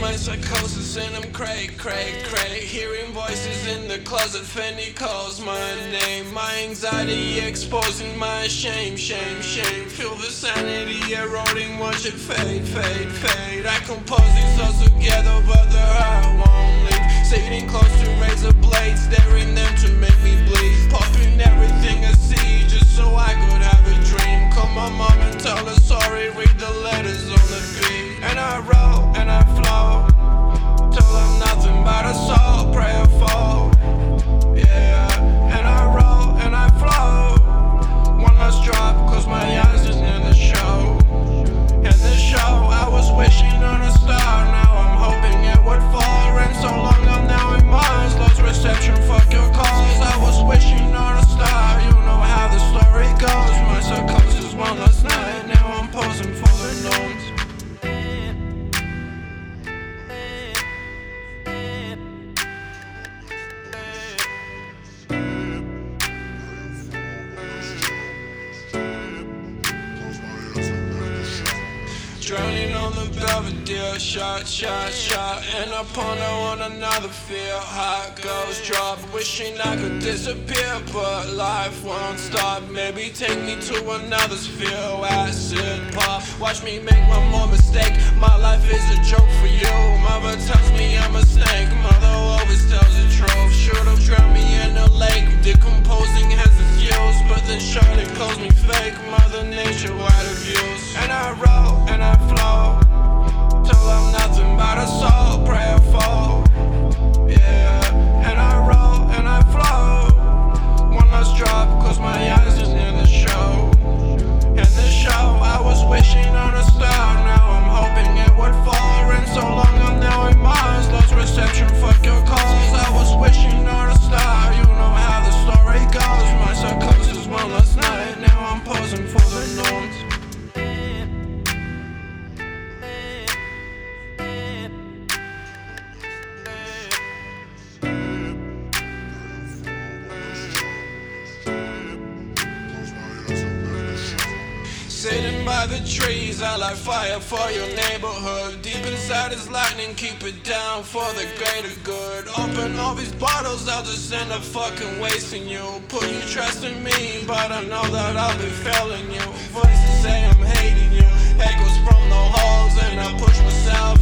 my psychosis and I'm cray, cray, cray. Hearing voices in the closet, Fendi calls my name. My anxiety exposing my shame, shame, shame. Feel the sanity eroding, watch it fade, fade, fade. I compose these thoughts together, but the heart Drowning on the Belvedere, shot, shot, shot. And I ponder on another fear. Heart goes drop, wishing I could disappear, but life won't stop. Maybe take me to another sphere. Acid pop, watch me make one more mistake. My life is a joke for you. Mother tells me I'm a snake. Mother always tells the truth. Should've by the trees, I light fire for your neighborhood. Deep inside is lightning, keep it down for the greater good. Open all these bottles, I'll just end up fucking wasting you. Put you trust in me, but I know that I'll be failing you. Voices say I'm hating you, echoes from the halls, and I push myself